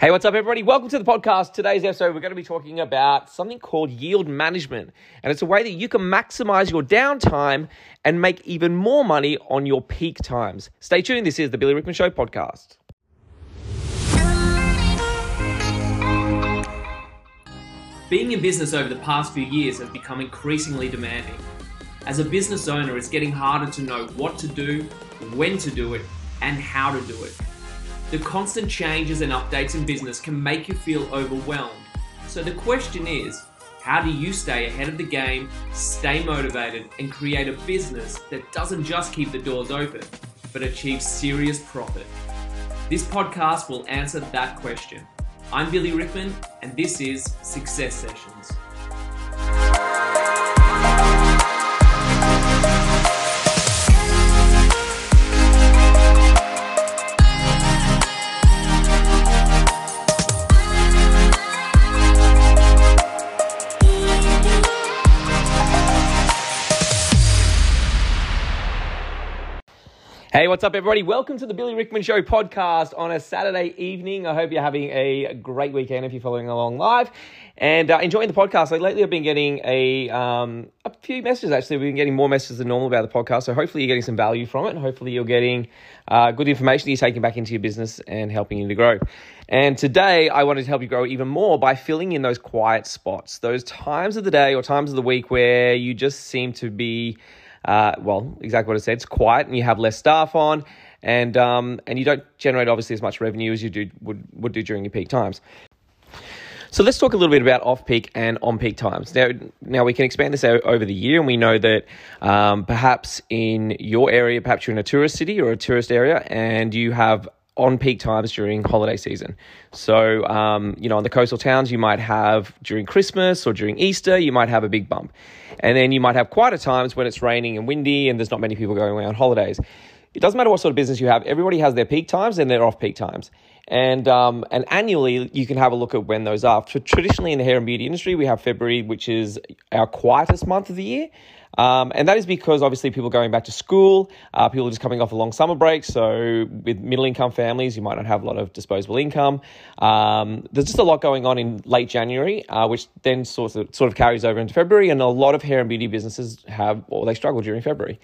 Hey, what's up, everybody? Welcome to the podcast. Today's episode, we're going to be talking about something called yield management. And it's a way that you can maximize your downtime and make even more money on your peak times. Stay tuned. This is the Billy Rickman Show podcast. Being in business over the past few years has become increasingly demanding. As a business owner, it's getting harder to know what to do, when to do it, and how to do it. The constant changes and updates in business can make you feel overwhelmed. So the question is, how do you stay ahead of the game, stay motivated, and create a business that doesn't just keep the doors open, but achieves serious profit? This podcast will answer that question. I'm Billy Rickman, and this is Success Sessions. Hey, what's up, everybody? Welcome to the Billy Rickman Show podcast on a Saturday evening. I hope you're having a great weekend if you're following along live and uh, enjoying the podcast. Like lately, I've been getting a um, a few messages. Actually, we've been getting more messages than normal about the podcast. So hopefully, you're getting some value from it, and hopefully, you're getting uh, good information that you're taking back into your business and helping you to grow. And today, I wanted to help you grow even more by filling in those quiet spots, those times of the day or times of the week where you just seem to be uh, well, exactly what I said. It's quiet, and you have less staff on, and um, and you don't generate obviously as much revenue as you do would would do during your peak times. So let's talk a little bit about off-peak and on-peak times. Now, now we can expand this over the year, and we know that um, perhaps in your area, perhaps you're in a tourist city or a tourist area, and you have on peak times during holiday season. So, um, you know, on the coastal towns, you might have during Christmas or during Easter, you might have a big bump. And then you might have quieter times when it's raining and windy and there's not many people going away on holidays. It doesn't matter what sort of business you have, everybody has their peak times and their off peak times. And, um, and annually, you can have a look at when those are. So traditionally, in the hair and beauty industry, we have February, which is our quietest month of the year. Um, and that is because obviously people going back to school, uh, people are just coming off a long summer break. So with middle income families, you might not have a lot of disposable income. Um, there's just a lot going on in late January, uh, which then sort of, sort of carries over into February. And a lot of hair and beauty businesses have, or they struggle during February.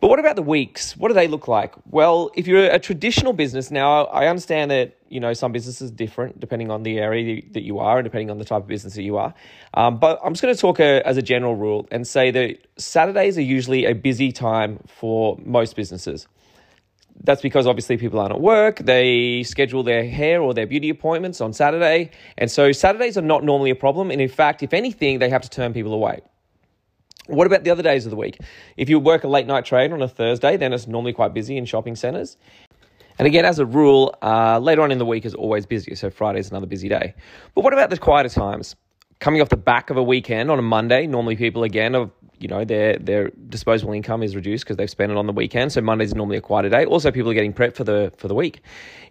But what about the weeks? What do they look like? Well, if you're a traditional business now, I understand that you know some businesses are different depending on the area that you are and depending on the type of business that you are. Um, but I'm just going to talk a, as a general rule and say that Saturdays are usually a busy time for most businesses. That's because obviously people aren't at work. They schedule their hair or their beauty appointments on Saturday. And so Saturdays are not normally a problem. And in fact, if anything, they have to turn people away. What about the other days of the week? If you work a late night trade on a Thursday, then it's normally quite busy in shopping centres. And again, as a rule, uh, later on in the week is always busier, so Friday is another busy day. But what about the quieter times? Coming off the back of a weekend on a Monday, normally people again are you know their their disposable income is reduced because they've spent it on the weekend. So Mondays normally a quieter day. Also, people are getting prepped for the for the week.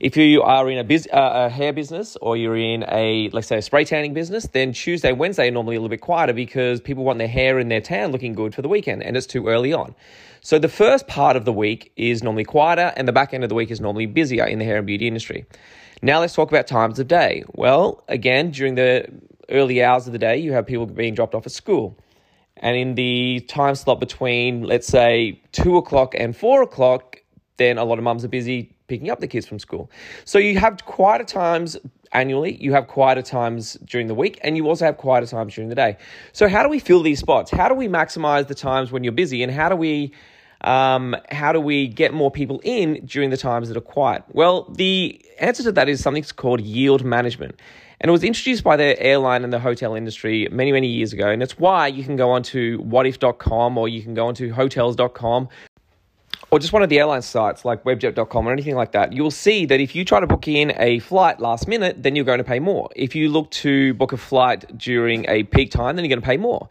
If you are in a, biz, uh, a hair business or you're in a let's say a spray tanning business, then Tuesday, Wednesday are normally a little bit quieter because people want their hair and their tan looking good for the weekend, and it's too early on. So the first part of the week is normally quieter, and the back end of the week is normally busier in the hair and beauty industry. Now let's talk about times of day. Well, again, during the early hours of the day, you have people being dropped off at school. And in the time slot between, let's say, two o'clock and four o'clock, then a lot of mums are busy picking up the kids from school. So you have quieter times annually, you have quieter times during the week, and you also have quieter times during the day. So how do we fill these spots? How do we maximize the times when you're busy, and how do we um, how do we get more people in during the times that are quiet? Well, the answer to that is something called yield management. And it was introduced by the airline and the hotel industry many, many years ago. And it's why you can go onto wotif.com or you can go onto hotels.com or just one of the airline sites like webjet.com or anything like that, you'll see that if you try to book in a flight last minute, then you're going to pay more. If you look to book a flight during a peak time, then you're going to pay more.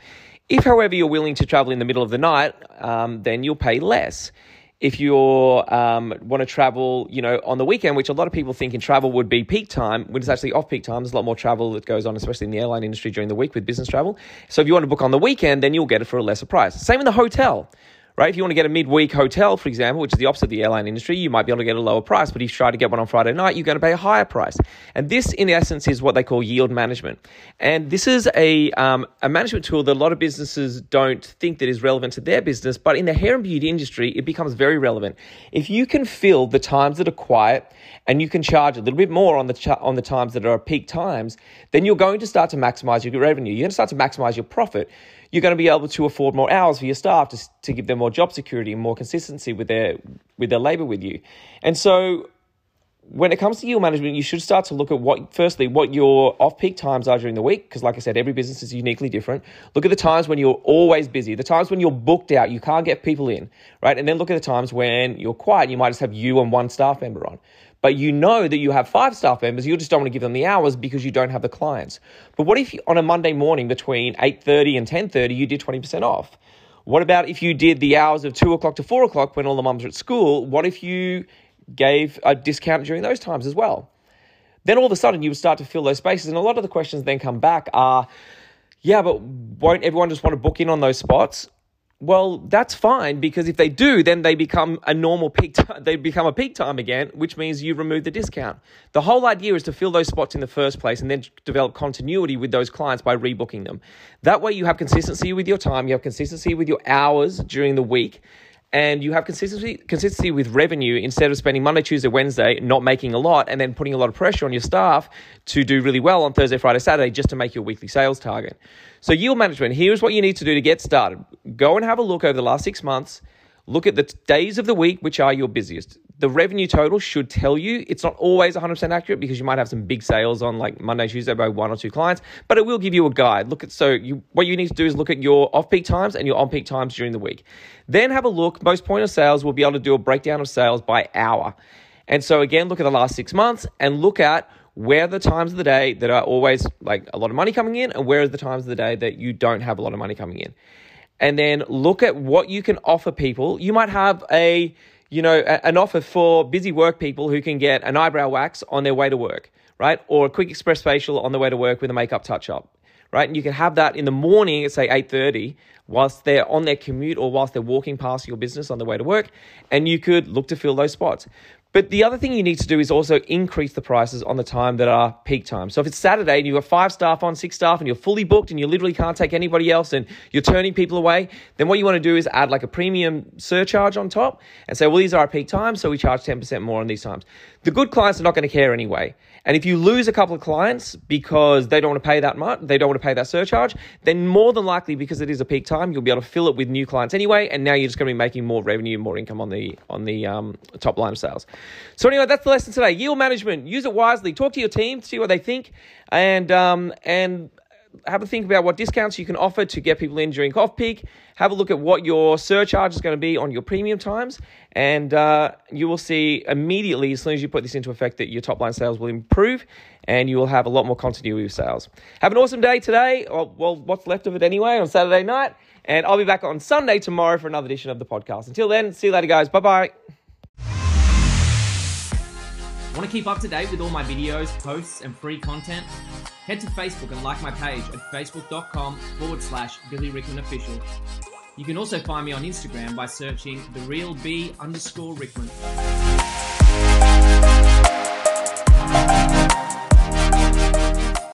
If, however, you're willing to travel in the middle of the night, um, then you'll pay less if you um, want to travel, you know, on the weekend, which a lot of people think in travel would be peak time, when it's actually off peak time. There's a lot more travel that goes on, especially in the airline industry during the week with business travel. So if you want to book on the weekend, then you'll get it for a lesser price. Same in the hotel, right? If you want to get a midweek hotel, for example, which is the opposite of the airline industry, you might be able to get a lower price. But if you try to get one on Friday night, you're going to pay a higher price. And this, in essence, is what they call yield management. And this is a, um, a management tool that a lot of businesses don't think that is relevant to their business. But in the hair and beauty industry, it becomes very relevant. If you can fill the times that are quiet and you can charge a little bit more on the ch- on the times that are peak times, then you're going to start to maximize your revenue. You're going to start to maximize your profit you're going to be able to afford more hours for your staff to, to give them more job security and more consistency with their with their labor with you. And so when it comes to yield management, you should start to look at what, firstly, what your off peak times are during the week. Because, like I said, every business is uniquely different. Look at the times when you're always busy, the times when you're booked out, you can't get people in, right? And then look at the times when you're quiet, you might just have you and one staff member on but you know that you have five staff members, you just don't want to give them the hours because you don't have the clients. But what if on a Monday morning between 8.30 and 10.30, you did 20% off? What about if you did the hours of 2 o'clock to 4 o'clock when all the mums are at school? What if you gave a discount during those times as well? Then all of a sudden you would start to fill those spaces. And a lot of the questions then come back are, yeah, but won't everyone just want to book in on those spots? Well, that's fine because if they do, then they become a normal peak. T- they become a peak time again, which means you remove the discount. The whole idea is to fill those spots in the first place and then develop continuity with those clients by rebooking them. That way, you have consistency with your time, you have consistency with your hours during the week, and you have consistency consistency with revenue instead of spending Monday, Tuesday, Wednesday not making a lot and then putting a lot of pressure on your staff to do really well on Thursday, Friday, Saturday just to make your weekly sales target. So yield management, here's what you need to do to get started. Go and have a look over the last 6 months. Look at the days of the week which are your busiest. The revenue total should tell you. It's not always 100% accurate because you might have some big sales on like Monday, Tuesday by one or two clients, but it will give you a guide. Look at so you, what you need to do is look at your off-peak times and your on-peak times during the week. Then have a look. Most point of sales will be able to do a breakdown of sales by hour. And so again, look at the last 6 months and look at where are the times of the day that are always like a lot of money coming in and where are the times of the day that you don't have a lot of money coming in and then look at what you can offer people. You might have a, you know, a, an offer for busy work people who can get an eyebrow wax on their way to work, right? Or a quick express facial on the way to work with a makeup touch up, right? And you can have that in the morning at say 8:30 whilst they're on their commute or whilst they're walking past your business on the way to work, and you could look to fill those spots. But the other thing you need to do is also increase the prices on the time that are peak time. So if it's Saturday and you've got five staff on, six staff, and you're fully booked and you literally can't take anybody else and you're turning people away, then what you want to do is add like a premium surcharge on top and say, well, these are our peak times, so we charge 10% more on these times. The good clients are not going to care anyway. And if you lose a couple of clients because they don't want to pay that much, they don't want to pay that surcharge, then more than likely because it is a peak time, you'll be able to fill it with new clients anyway, and now you're just going to be making more revenue, more income on the on the um, top line of sales. So anyway, that's the lesson today. Yield management. Use it wisely. Talk to your team, see what they think, and um, and have a think about what discounts you can offer to get people in during off peak. Have a look at what your surcharge is going to be on your premium times, and uh, you will see immediately as soon as you put this into effect that your top line sales will improve, and you will have a lot more continuity of sales. Have an awesome day today, or well, what's left of it anyway, on Saturday night, and I'll be back on Sunday tomorrow for another edition of the podcast. Until then, see you later, guys. Bye bye. Want to keep up to date with all my videos, posts, and free content? Head to Facebook and like my page at facebook.com forward slash Billy Rickman Official. You can also find me on Instagram by searching the real B underscore Rickman.